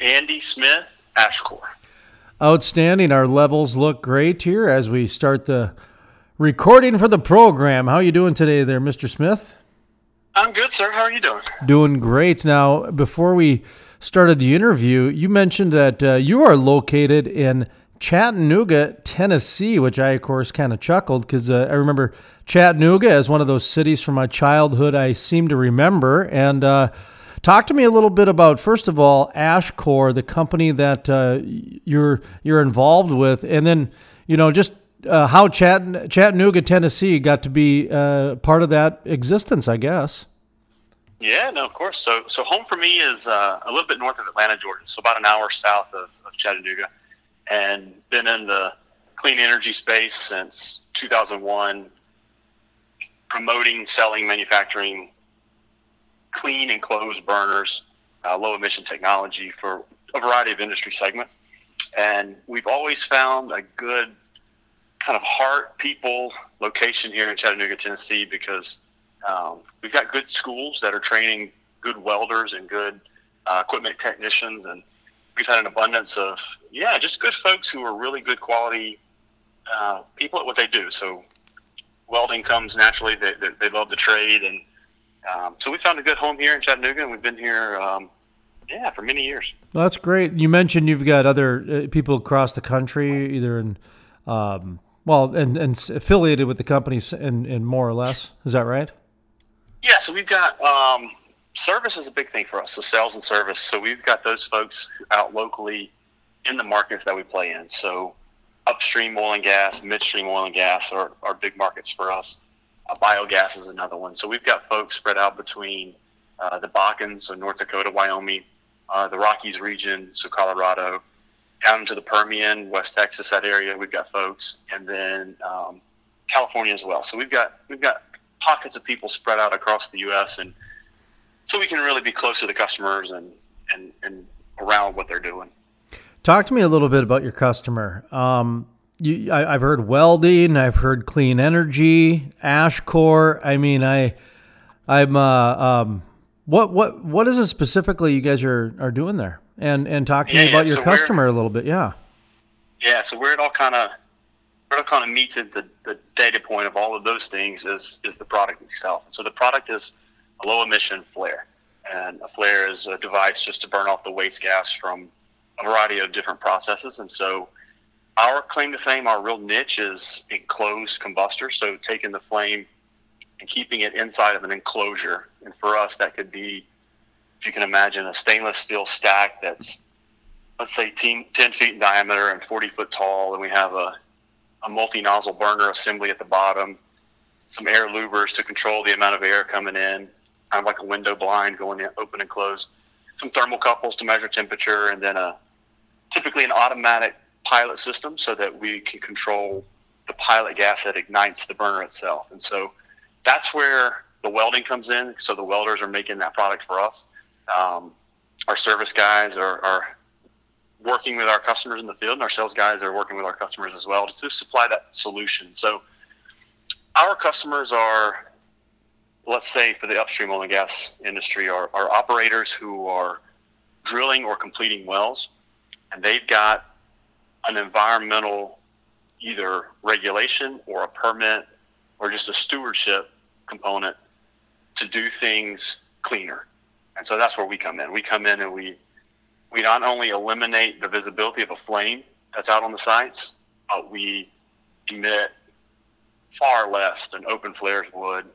Andy Smith, Ashcor. Outstanding. Our levels look great here as we start the recording for the program. How are you doing today there, Mr. Smith? I'm good, sir. How are you doing? Doing great. Now, before we started the interview, you mentioned that uh, you are located in Chattanooga, Tennessee, which I, of course, kind of chuckled because uh, I remember Chattanooga as one of those cities from my childhood I seem to remember. And uh, talk to me a little bit about, first of all, Ashcor, the company that uh, you're you're involved with, and then you know just uh, how Chatt- Chattanooga, Tennessee, got to be uh, part of that existence, I guess. Yeah, no, of course. So, so home for me is uh, a little bit north of Atlanta, Georgia, so about an hour south of, of Chattanooga, and been in the clean energy space since 2001, promoting, selling, manufacturing clean and closed burners, uh, low emission technology for a variety of industry segments. And we've always found a good kind of heart people location here in Chattanooga, Tennessee, because um, we've got good schools that are training good welders and good uh, equipment technicians, and we've had an abundance of yeah, just good folks who are really good quality uh, people at what they do. So welding comes naturally; they, they, they love the trade, and um, so we found a good home here in Chattanooga, and we've been here. Um, yeah, for many years. Well, that's great. You mentioned you've got other uh, people across the country, either in um, well, and, and affiliated with the companies and, and more or less. Is that right? Yeah. So we've got um, service is a big thing for us. So sales and service. So we've got those folks out locally in the markets that we play in. So upstream oil and gas, midstream oil and gas are, are big markets for us. Uh, biogas is another one. So we've got folks spread out between uh, the Bakken, so North Dakota, Wyoming, uh, the Rockies region, so Colorado, down into the Permian, West Texas, that area. We've got folks, and then um, California as well. So we've got we've got pockets of people spread out across the U.S. and so we can really be close to the customers and and and around what they're doing. Talk to me a little bit about your customer. Um, you, I, have heard welding, I've heard clean energy, Ashcor. I mean, I, I'm. Uh, um, what what what is it specifically you guys are are doing there? and and talk to yeah, me about yeah. your so customer a little bit. Yeah. Yeah. So where it all kind of where it all kind of meets at the, the data point of all of those things is is the product itself. So the product is a low emission flare, and a flare is a device just to burn off the waste gas from a variety of different processes. And so our claim to fame, our real niche is enclosed combustor. So taking the flame and keeping it inside of an enclosure. And for us, that could be if you can imagine a stainless steel stack that's let's say 10, 10 feet in diameter and 40 foot tall, and we have a, a multi nozzle burner assembly at the bottom, some air louvers to control the amount of air coming in, kind of like a window blind going in, open and closed, some thermocouples to measure temperature, and then a typically an automatic pilot system so that we can control the pilot gas that ignites the burner itself. And so that's where the welding comes in. So the welders are making that product for us. Um, our service guys are, are working with our customers in the field, and our sales guys are working with our customers as well to supply that solution. So, our customers are, let's say, for the upstream oil and gas industry, are, are operators who are drilling or completing wells, and they've got an environmental either regulation or a permit or just a stewardship component to do things cleaner. And so that's where we come in. We come in and we we not only eliminate the visibility of a flame that's out on the sites, but we emit far less than open flares would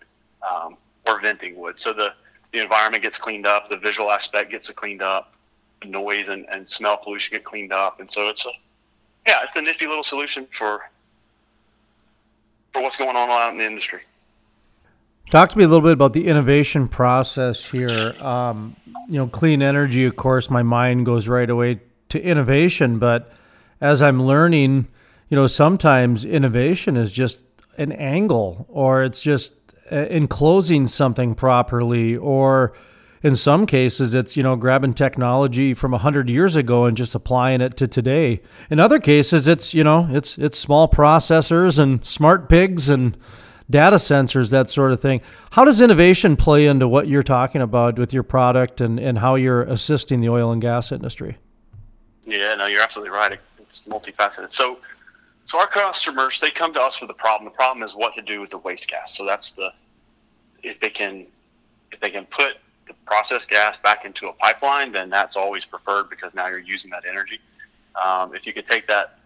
um, or venting would. So the, the environment gets cleaned up, the visual aspect gets cleaned up, the noise and, and smell pollution get cleaned up. And so it's a, yeah, it's a nifty little solution for, for what's going on out in the industry. Talk to me a little bit about the innovation process here. Um, you know, clean energy, of course, my mind goes right away to innovation, but as I'm learning, you know, sometimes innovation is just an angle or it's just uh, enclosing something properly or in some cases it's you know grabbing technology from 100 years ago and just applying it to today in other cases it's you know it's it's small processors and smart pigs and data sensors, that sort of thing. How does innovation play into what you're talking about with your product and, and how you're assisting the oil and gas industry? Yeah, no, you're absolutely right. It's multifaceted. So, so our customers they come to us with a problem. The problem is what to do with the waste gas. So that's the if they can if they can put the processed gas back into a pipeline, then that's always preferred because now you're using that energy. Um, if you could take that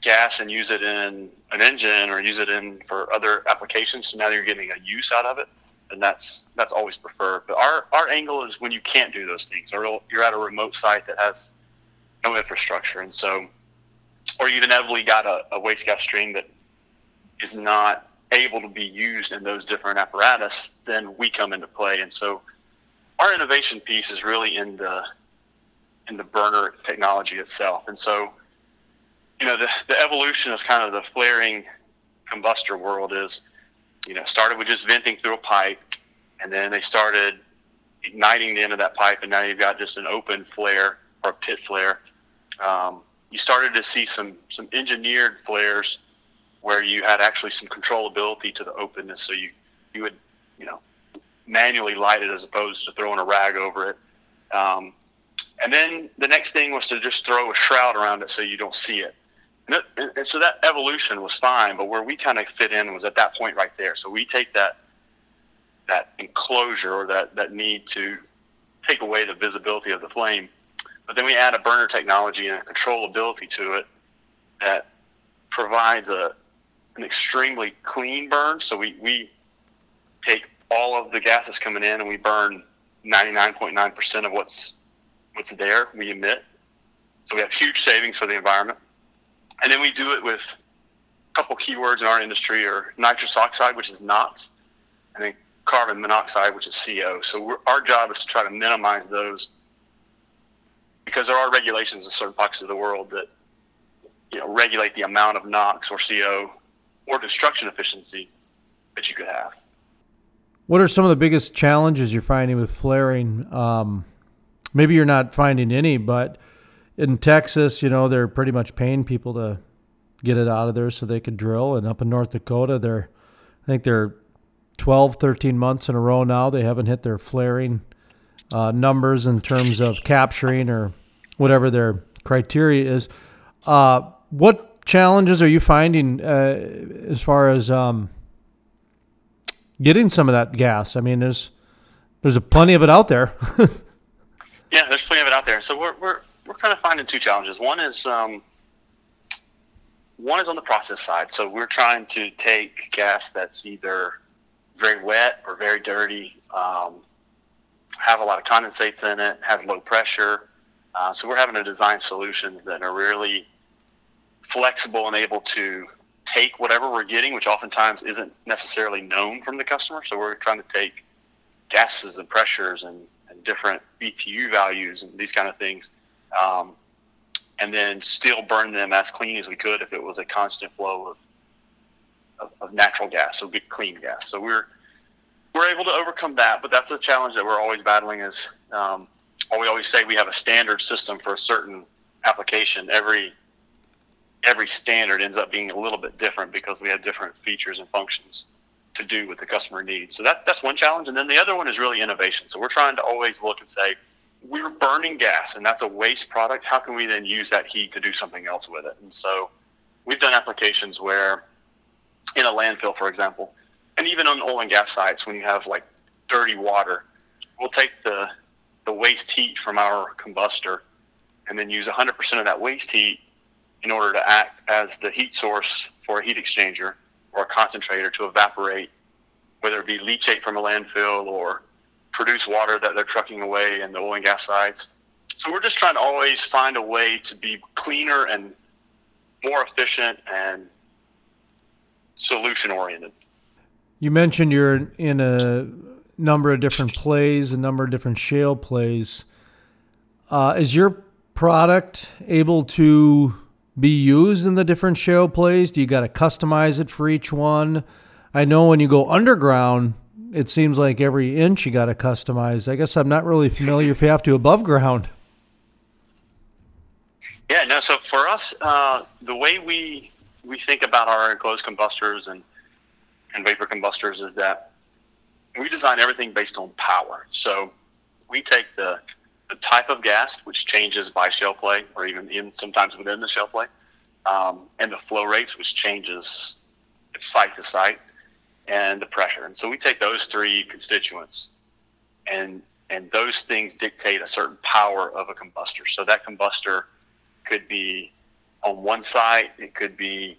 gas and use it in an engine or use it in for other applications, so now you're getting a use out of it, and that's that's always preferred. But our our angle is when you can't do those things, or you're at a remote site that has no infrastructure, and so, or you've inevitably got a, a waste gas stream that is not able to be used in those different apparatus, then we come into play. And so, our innovation piece is really in the in the burner technology itself. And so, you know, the, the evolution of kind of the flaring combustor world is, you know, started with just venting through a pipe, and then they started igniting the end of that pipe, and now you've got just an open flare or a pit flare. Um, you started to see some some engineered flares where you had actually some controllability to the openness, so you you would you know manually light it as opposed to throwing a rag over it. Um, and then the next thing was to just throw a shroud around it so you don't see it. And, it, and so that evolution was fine, but where we kind of fit in was at that point right there. So we take that that enclosure or that, that need to take away the visibility of the flame, but then we add a burner technology and a controllability to it that provides a an extremely clean burn. So we, we take all of the gases coming in and we burn 99.9% of what's what's there we emit. So we have huge savings for the environment. And then we do it with a couple keywords in our industry are nitrous oxide, which is NOx, and then carbon monoxide, which is CO. So our job is to try to minimize those because there are regulations in certain pockets of the world that you know regulate the amount of NOx or CO or destruction efficiency that you could have. What are some of the biggest challenges you're finding with flaring? Um, maybe you're not finding any, but in Texas, you know, they're pretty much paying people to get it out of there so they could drill. And up in North Dakota, they're, I think they're 12, 13 months in a row now. They haven't hit their flaring uh, numbers in terms of capturing or whatever their criteria is. Uh, what challenges are you finding uh, as far as um, getting some of that gas? I mean, there's there's a plenty of it out there. yeah, there's plenty of it out there. So we're we're we're kind of finding two challenges. One is um, one is on the process side. So we're trying to take gas that's either very wet or very dirty, um, have a lot of condensates in it, has low pressure. Uh, so we're having to design solutions that are really flexible and able to take whatever we're getting, which oftentimes isn't necessarily known from the customer. So we're trying to take gases and pressures and, and different BTU values and these kind of things, um, and then still burn them as clean as we could if it was a constant flow of, of, of natural gas, so good clean gas. So we're we're able to overcome that, but that's a challenge that we're always battling. Is um, we always say we have a standard system for a certain application. Every every standard ends up being a little bit different because we have different features and functions to do what the customer needs. So that, that's one challenge. And then the other one is really innovation. So we're trying to always look and say, we're burning gas and that's a waste product. How can we then use that heat to do something else with it? And so we've done applications where in a landfill, for example, and even on oil and gas sites, when you have like dirty water, we'll take the, the waste heat from our combustor and then use 100% of that waste heat in order to act as the heat source for a heat exchanger or a concentrator to evaporate, whether it be leachate from a landfill or produce water that they're trucking away in the oil and gas sites. So we're just trying to always find a way to be cleaner and more efficient and solution oriented. You mentioned you're in a number of different plays, a number of different shale plays. Uh, is your product able to be used in the different shale plays? Do you got to customize it for each one? I know when you go underground, it seems like every inch you got to customize. I guess I'm not really familiar if you have to above ground. Yeah, no. So for us, uh, the way we we think about our enclosed combustors and and vapor combustors is that we design everything based on power. So we take the the type of gas, which changes by shale play or even in sometimes within the shale play, um, and the flow rates, which changes site to site, and the pressure. And so we take those three constituents, and and those things dictate a certain power of a combustor. So that combustor could be on one side, it could be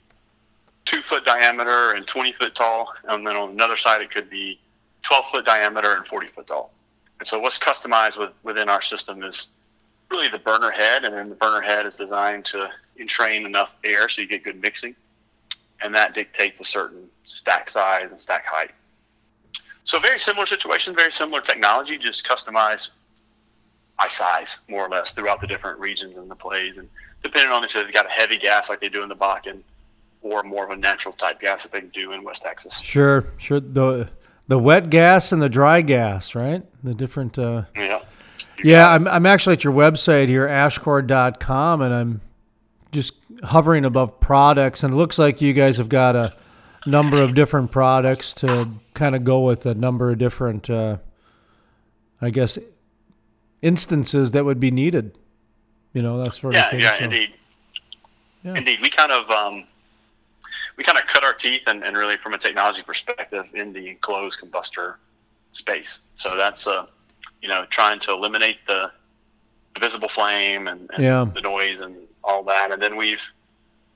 two foot diameter and 20 foot tall, and then on another side, it could be 12 foot diameter and 40 foot tall. And so what's customized with, within our system is really the burner head, and then the burner head is designed to entrain enough air so you get good mixing, and that dictates a certain stack size and stack height. So very similar situation, very similar technology, just customized by size, more or less, throughout the different regions and the plays, and depending on if they've got a heavy gas like they do in the Bakken, or more of a natural type gas that they can do in West Texas. Sure, sure. The the wet gas and the dry gas, right? The different. Uh, yeah. Yeah, I'm I'm actually at your website here, ashcor.com, and I'm just hovering above products, and it looks like you guys have got a number of different products to kind of go with a number of different, uh, I guess, instances that would be needed. You know, that sort yeah, of thing. Yeah, so. indeed. Yeah. Indeed, we kind of um, we kind of cut our teeth and, and really from a technology perspective in the enclosed combustor space. So that's uh, you know trying to eliminate the, the visible flame and, and Yeah. the noise and all that, and then we've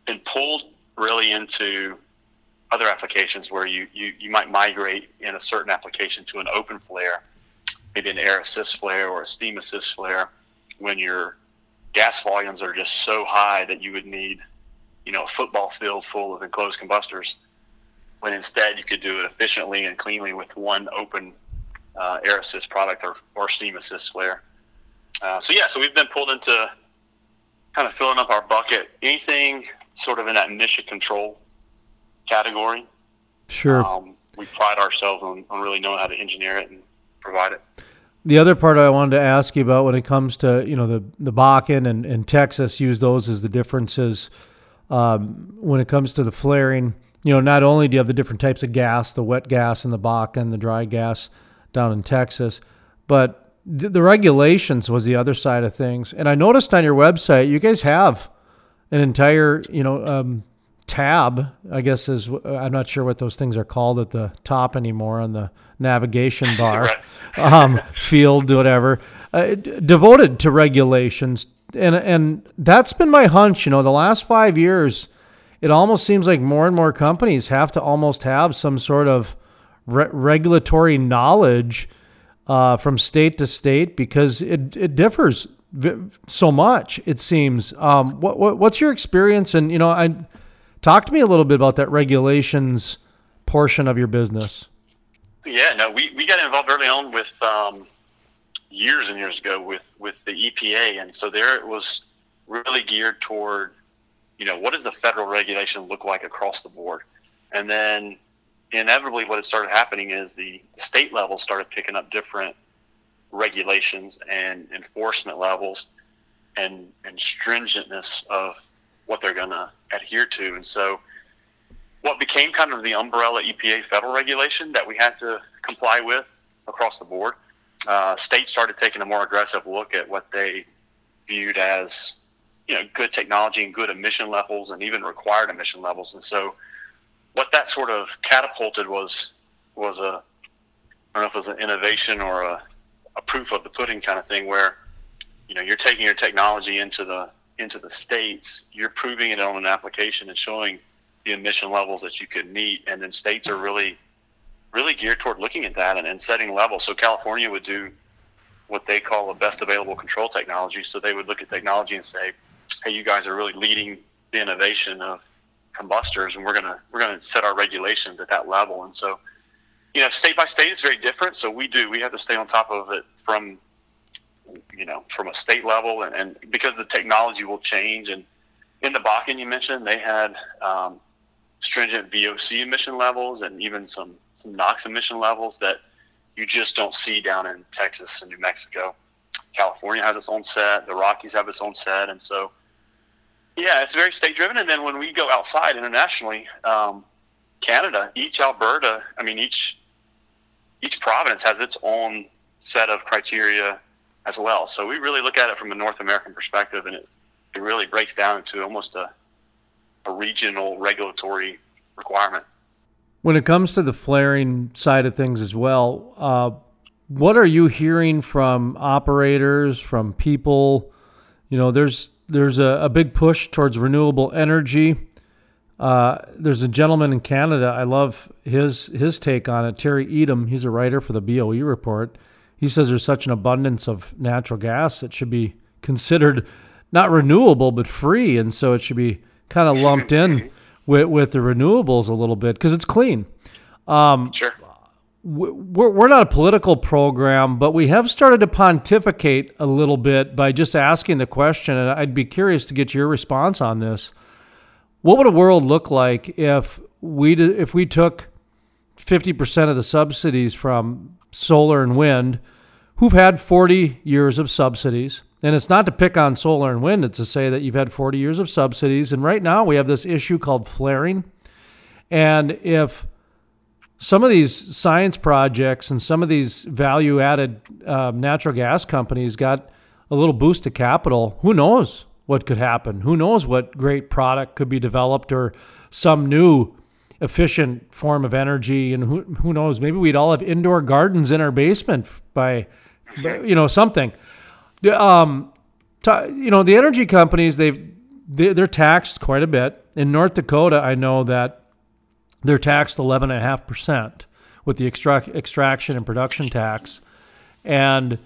been pulled really into other applications where you, you, you might migrate in a certain application to an open flare, maybe an air assist flare or a steam assist flare, when your gas volumes are just so high that you would need, you know, a football field full of enclosed combustors. When instead you could do it efficiently and cleanly with one open uh, air assist product or, or steam assist flare. Uh, so yeah, so we've been pulled into kind of filling up our bucket. Anything sort of in that mission control category. Sure. Um, we pride ourselves on, on really knowing how to engineer it and provide it. The other part I wanted to ask you about when it comes to you know the the Bakken and, and Texas use those as the differences um, when it comes to the flaring. You know, not only do you have the different types of gas, the wet gas in the Bakken, the dry gas down in Texas, but the, the regulations was the other side of things. And I noticed on your website you guys have an entire you know um, tab. I guess is I'm not sure what those things are called at the top anymore on the navigation bar um, field, whatever, uh, d- devoted to regulations, and and that's been my hunch. You know, the last five years, it almost seems like more and more companies have to almost have some sort of re- regulatory knowledge uh, from state to state because it it differs so much. It seems. Um, what, what what's your experience? And you know, I talk to me a little bit about that regulations portion of your business. Yeah, no, we, we got involved early on with um, years and years ago with, with the EPA, and so there it was really geared toward, you know, what does the federal regulation look like across the board, and then inevitably what had started happening is the state level started picking up different regulations and enforcement levels and and stringentness of what they're going to adhere to, and so what became kind of the umbrella EPA federal regulation that we had to comply with across the board. Uh, states started taking a more aggressive look at what they viewed as, you know, good technology and good emission levels and even required emission levels. And so, what that sort of catapulted was was a I don't know if it was an innovation or a, a proof of the pudding kind of thing, where you know you're taking your technology into the into the states, you're proving it on an application and showing the emission levels that you could meet, and then states are really, really geared toward looking at that and, and setting levels. So California would do what they call a best available control technology. So they would look at technology and say, "Hey, you guys are really leading the innovation of combustors, and we're gonna we're gonna set our regulations at that level." And so, you know, state by state, it's very different. So we do we have to stay on top of it from you know from a state level, and, and because the technology will change and in the Bakken you mentioned, they had um, stringent VOC emission levels and even some, some NOx emission levels that you just don't see down in Texas and New Mexico. California has its own set, the Rockies have its own set, and so yeah, it's very state driven. And then when we go outside internationally, um, Canada, each Alberta, I mean each each province has its own set of criteria as well. So we really look at it from a North American perspective, and it, it really breaks down into almost a, a regional regulatory requirement. When it comes to the flaring side of things as well, uh, what are you hearing from operators, from people? You know, there's there's a, a big push towards renewable energy. Uh, there's a gentleman in Canada. I love his his take on it. Terry Etam. He's a writer for the BOE report. He says there's such an abundance of natural gas it should be considered not renewable but free, and so it should be kind of lumped in with with the renewables a little bit because it's clean. Um, sure we're, we're not a political program, but we have started to pontificate a little bit by just asking the question, and I'd be curious to get your response on this. What would a world look like if we if we took 50% of the subsidies from solar and wind, who've had 40 years of subsidies? And it's not to pick on solar and wind, it's to say that you've had 40 years of subsidies. And right now we have this issue called flaring. And if some of these science projects and some of these value added uh, natural gas companies got a little boost of capital. Who knows what could happen? Who knows what great product could be developed or some new efficient form of energy? And who, who knows? Maybe we'd all have indoor gardens in our basement by you know, something. Um, t- you know, the energy companies, they've, they're taxed quite a bit. In North Dakota, I know that they're taxed 11.5% with the extract, extraction and production tax. And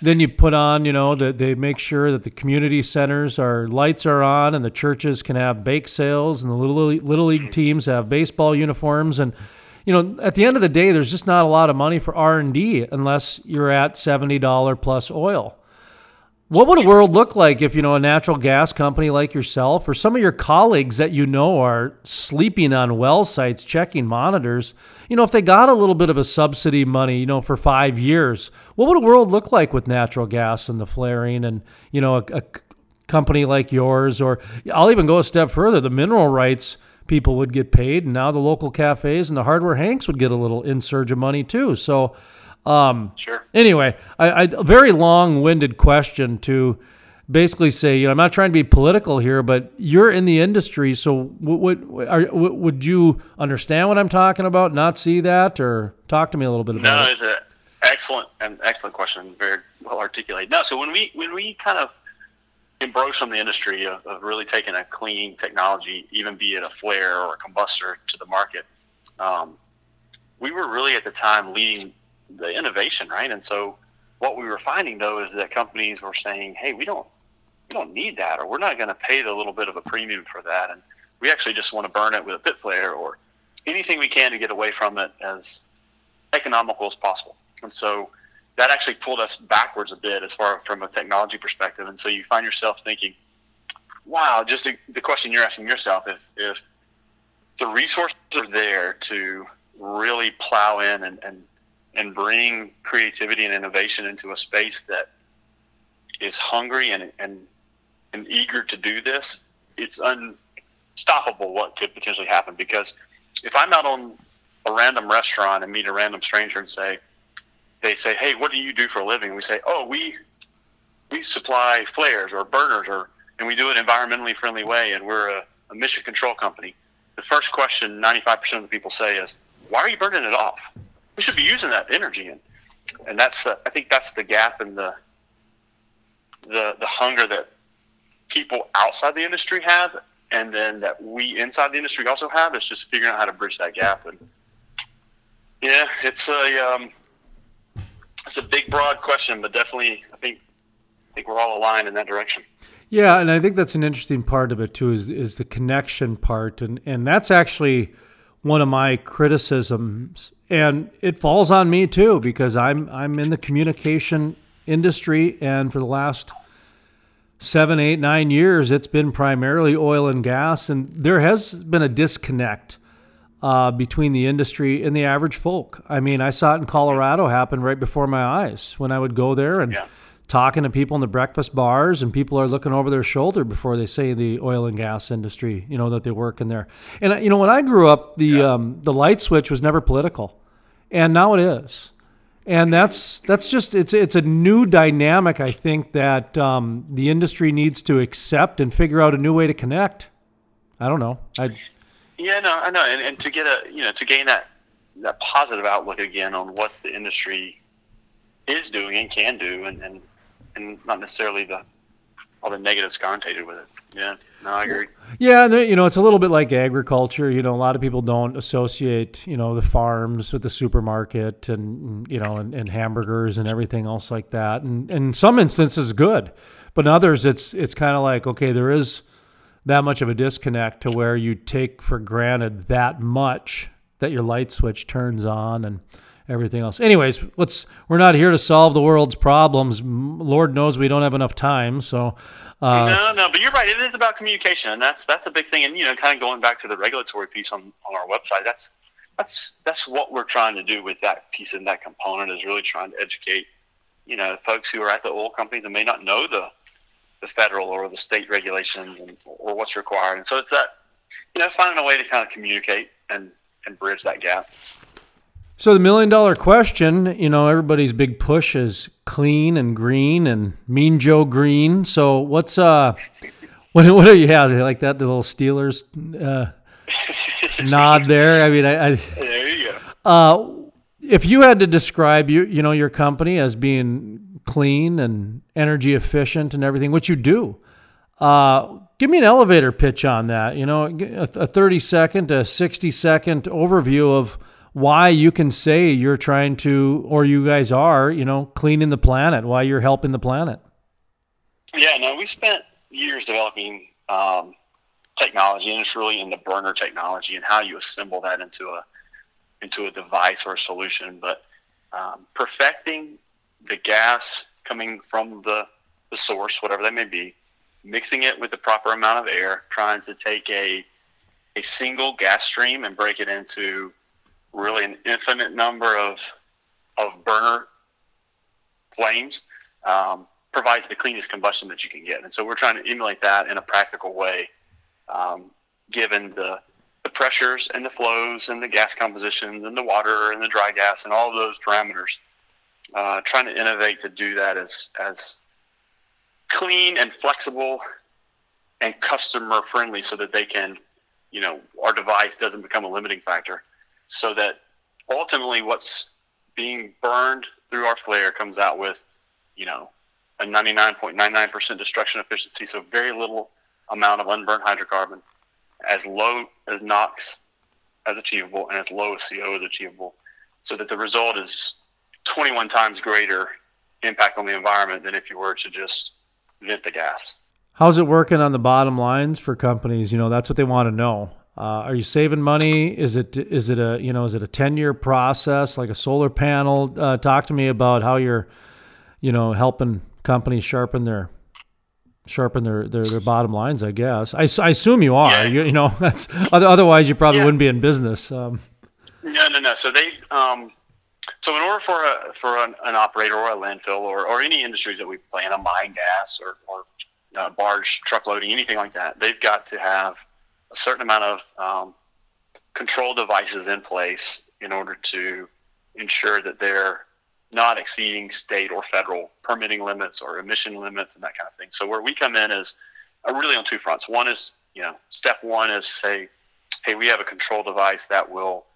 then you put on, you know, that they make sure that the community centers are lights are on and the churches can have bake sales and the little little league teams have baseball uniforms and you know, at the end of the day there's just not a lot of money for R&D unless you're at $70 plus oil. What would a world look like if, you know, a natural gas company like yourself or some of your colleagues that you know are sleeping on well sites checking monitors, you know, if they got a little bit of a subsidy money, you know, for five years, what would a world look like with natural gas and the flaring and, you know, a, a company like yours? Or I'll even go a step further the mineral rights people would get paid, and now the local cafes and the hardware hanks would get a little insurge of money too. So, um, sure. Anyway, I, I, a very long-winded question to basically say, you know, I'm not trying to be political here, but you're in the industry, so would would you understand what I'm talking about? Not see that, or talk to me a little bit about no, it? No, it's an excellent and excellent question, very well articulated. No, so when we when we kind of embrace from the industry of, of really taking a clean technology, even be it a flare or a combustor, to the market, um, we were really at the time leading the innovation, right? And so what we were finding though is that companies were saying, "Hey, we don't we don't need that, or we're not going to pay the little bit of a premium for that, and we actually just want to burn it with a pit flare or anything we can to get away from it as economical as possible." And so that actually pulled us backwards a bit as far from a technology perspective. And so you find yourself thinking, "Wow!" Just the, the question you're asking yourself: if if the resources are there to really plow in and, and and bring creativity and innovation into a space that is hungry and, and, and eager to do this, it's unstoppable what could potentially happen. Because if I'm out on a random restaurant and meet a random stranger and say, they say, "Hey, what do you do for a living?" We say, "Oh, we we supply flares or burners, or and we do it environmentally friendly way, and we're a, a mission control company." The first question 95% of the people say is, "Why are you burning it off?" We should be using that energy and and that's uh, I think that's the gap in the the the hunger that people outside the industry have and then that we inside the industry also have is just figuring out how to bridge that gap. And yeah it's a um, it's a big broad question but definitely I think I think we're all aligned in that direction. Yeah and I think that's an interesting part of it too is is the connection part. And and that's actually one of my criticisms and it falls on me too because I'm I'm in the communication industry, and for the last seven, eight, nine years, it's been primarily oil and gas, and there has been a disconnect uh, between the industry and the average folk. I mean, I saw it in Colorado happen right before my eyes when I would go there and. Yeah. Talking to people in the breakfast bars, and people are looking over their shoulder before they say the oil and gas industry, you know, that they work in there. And you know, when I grew up, the yeah. um, the light switch was never political and now it is. and that's that's just it's it's a new dynamic. I think that um, the industry needs to accept and figure out a new way to connect. I don't know. I yeah, no, I know, and, and to get a you know to gain that that positive outlook again on what the industry is doing and can do, and and, and not necessarily the all the negatives connotated with it. Yeah, no, I agree. Yeah, you know, it's a little bit like agriculture. You know, a lot of people don't associate, you know, the farms with the supermarket and, you know, and, and hamburgers and everything else like that. And, and in some instances, good, but in others, it's it's kind of like okay, there is that much of a disconnect to where you take for granted that much that your light switch turns on and everything else. Anyways, let's we're not here to solve the world's problems. Lord knows we don't have enough time. So uh, no, no, but you're right. It is about communication, and that's that's a big thing. And you know, kind of going back to the regulatory piece on on our website, that's that's that's what we're trying to do with that piece and that component is really trying to educate you know folks who are at the oil companies and may not know the the federal or the state regulations and, or what's required. And so it's that you know finding a way to kind of communicate and and bridge that gap. So the million dollar question, you know, everybody's big push is clean and green and Mean Joe Green. So what's uh, what what do you have like that? The little Steelers uh, nod there. I mean, I, I there you go. Uh, if you had to describe you you know your company as being clean and energy efficient and everything, what you do, uh, give me an elevator pitch on that. You know, a, a thirty second, a sixty second overview of why you can say you're trying to, or you guys are, you know, cleaning the planet, why you're helping the planet. Yeah, no, we spent years developing um, technology, and it's really in the burner technology and how you assemble that into a into a device or a solution. But um, perfecting the gas coming from the the source, whatever that may be, mixing it with the proper amount of air, trying to take a a single gas stream and break it into really an infinite number of of burner flames um, provides the cleanest combustion that you can get. And so we're trying to emulate that in a practical way, um, given the the pressures and the flows and the gas compositions and the water and the dry gas and all of those parameters. Uh, trying to innovate to do that as as clean and flexible and customer friendly, so that they can, you know, our device doesn't become a limiting factor so that ultimately what's being burned through our flare comes out with, you know, a 99.99% destruction efficiency, so very little amount of unburned hydrocarbon, as low as NOx as achievable, and as low as CO as achievable, so that the result is 21 times greater impact on the environment than if you were to just vent the gas. How's it working on the bottom lines for companies? You know, that's what they want to know. Uh, are you saving money? Is it is it a you know is it a ten year process like a solar panel? Uh, talk to me about how you're you know helping companies sharpen their sharpen their, their, their bottom lines. I guess I, I assume you are. Yeah. You, you, know that's otherwise you probably yeah. wouldn't be in business. Um, no, no, no. So they um, so in order for a for an, an, operator or a landfill or, or any industries that we plan a mine gas or, or uh, barge truck loading, anything like that, they've got to have a certain amount of um, control devices in place in order to ensure that they're not exceeding state or federal permitting limits or emission limits and that kind of thing. So where we come in is uh, really on two fronts. One is, you know, step one is say, hey, we have a control device that will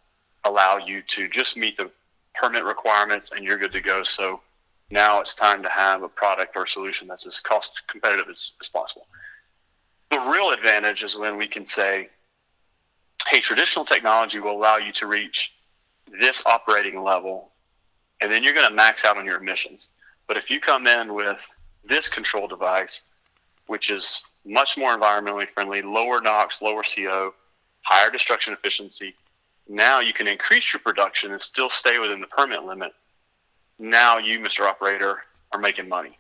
allow you to just meet the permit requirements and you're good to go. So now it's time to have a product or solution that's as cost competitive as, as possible. The real advantage is when we can say, hey, traditional technology will allow you to reach this operating level, and then you're going to max out on your emissions. But if you come in with this control device, which is much more environmentally friendly, lower NOx, lower CO, higher destruction efficiency, now you can increase your production and still stay within the permit limit. Now you, Mr. Operator, are making money.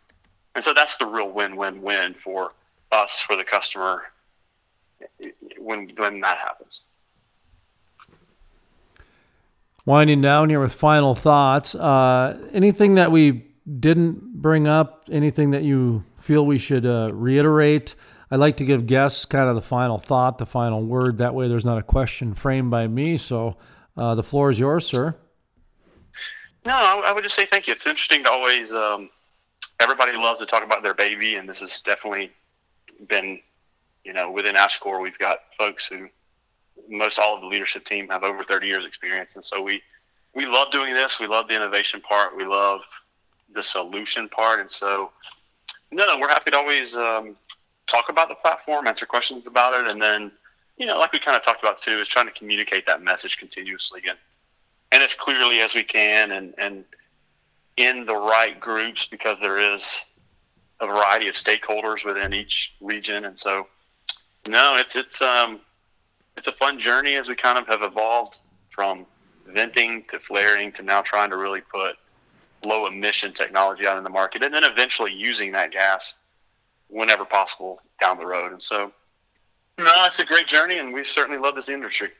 And so that's the real win win win for us for the customer when when that happens. Winding down here with final thoughts. Uh, anything that we didn't bring up? Anything that you feel we should uh, reiterate? I like to give guests kind of the final thought, the final word. That way, there's not a question framed by me. So, uh, the floor is yours, sir. No, I, I would just say thank you. It's interesting to always. Um, everybody loves to talk about their baby, and this is definitely been, you know, within Ashcor, we've got folks who most all of the leadership team have over 30 years experience, and so we we love doing this. We love the innovation part. We love the solution part, and so no, no, we're happy to always um, talk about the platform, answer questions about it, and then you know, like we kind of talked about too, is trying to communicate that message continuously and and as clearly as we can, and and in the right groups because there is a variety of stakeholders within each region, and so no, it's it's um it's a fun journey as we kind of have evolved from venting to flaring to now trying to really put low emission technology out in the market, and then eventually using that gas whenever possible down the road. And so, no, it's a great journey, and we've certainly love this industry.